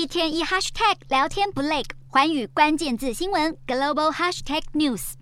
一天一 hashtag 聊天不累，环宇关键字新闻 global hashtag news。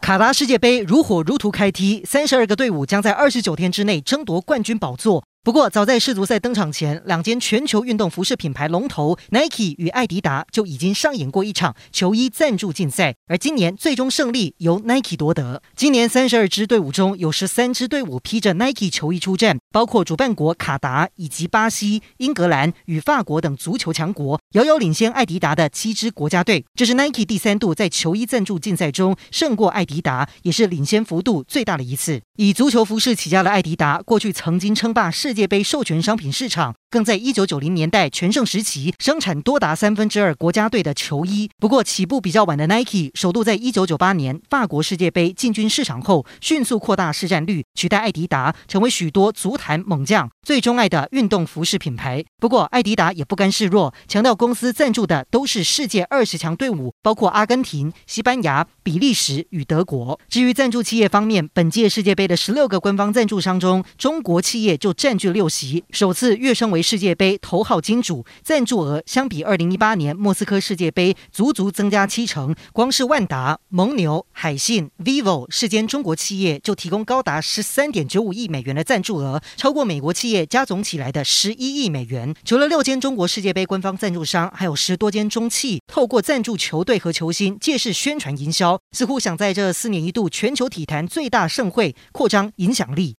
卡达世界杯如火如荼开踢，三十二个队伍将在二十九天之内争夺冠军宝座。不过，早在世足赛登场前，两间全球运动服饰品牌龙头 Nike 与艾迪达就已经上演过一场球衣赞助竞赛，而今年最终胜利由 Nike 夺得。今年三十二支队伍中有十三支队伍披着 Nike 球衣出战，包括主办国卡达以及巴西、英格兰与法国等足球强国，遥遥领先艾迪达的七支国家队。这是 Nike 第三度在球衣赞助竞赛中胜过艾迪达，也是领先幅度最大的一次。以足球服饰起家的艾迪达，过去曾经称霸。世界杯授权商品市场。更在一九九零年代全盛时期生产多达三分之二国家队的球衣。不过起步比较晚的 Nike，首度在一九九八年法国世界杯进军市场后，迅速扩大市占率，取代艾迪达，成为许多足坛猛将最钟爱的运动服饰品牌。不过艾迪达也不甘示弱，强调公司赞助的都是世界二十强队伍，包括阿根廷、西班牙、比利时与德国。至于赞助企业方面，本届世界杯的十六个官方赞助商中，中国企业就占据六席，首次跃升为世界杯头号金主赞助额相比二零一八年莫斯科世界杯足足增加七成，光是万达、蒙牛、海信、vivo 世间中国企业就提供高达十三点九五亿美元的赞助额，超过美国企业加总起来的十一亿美元。除了六间中国世界杯官方赞助商，还有十多间中企透过赞助球队和球星借势宣传营销，似乎想在这四年一度全球体坛最大盛会扩张影响力。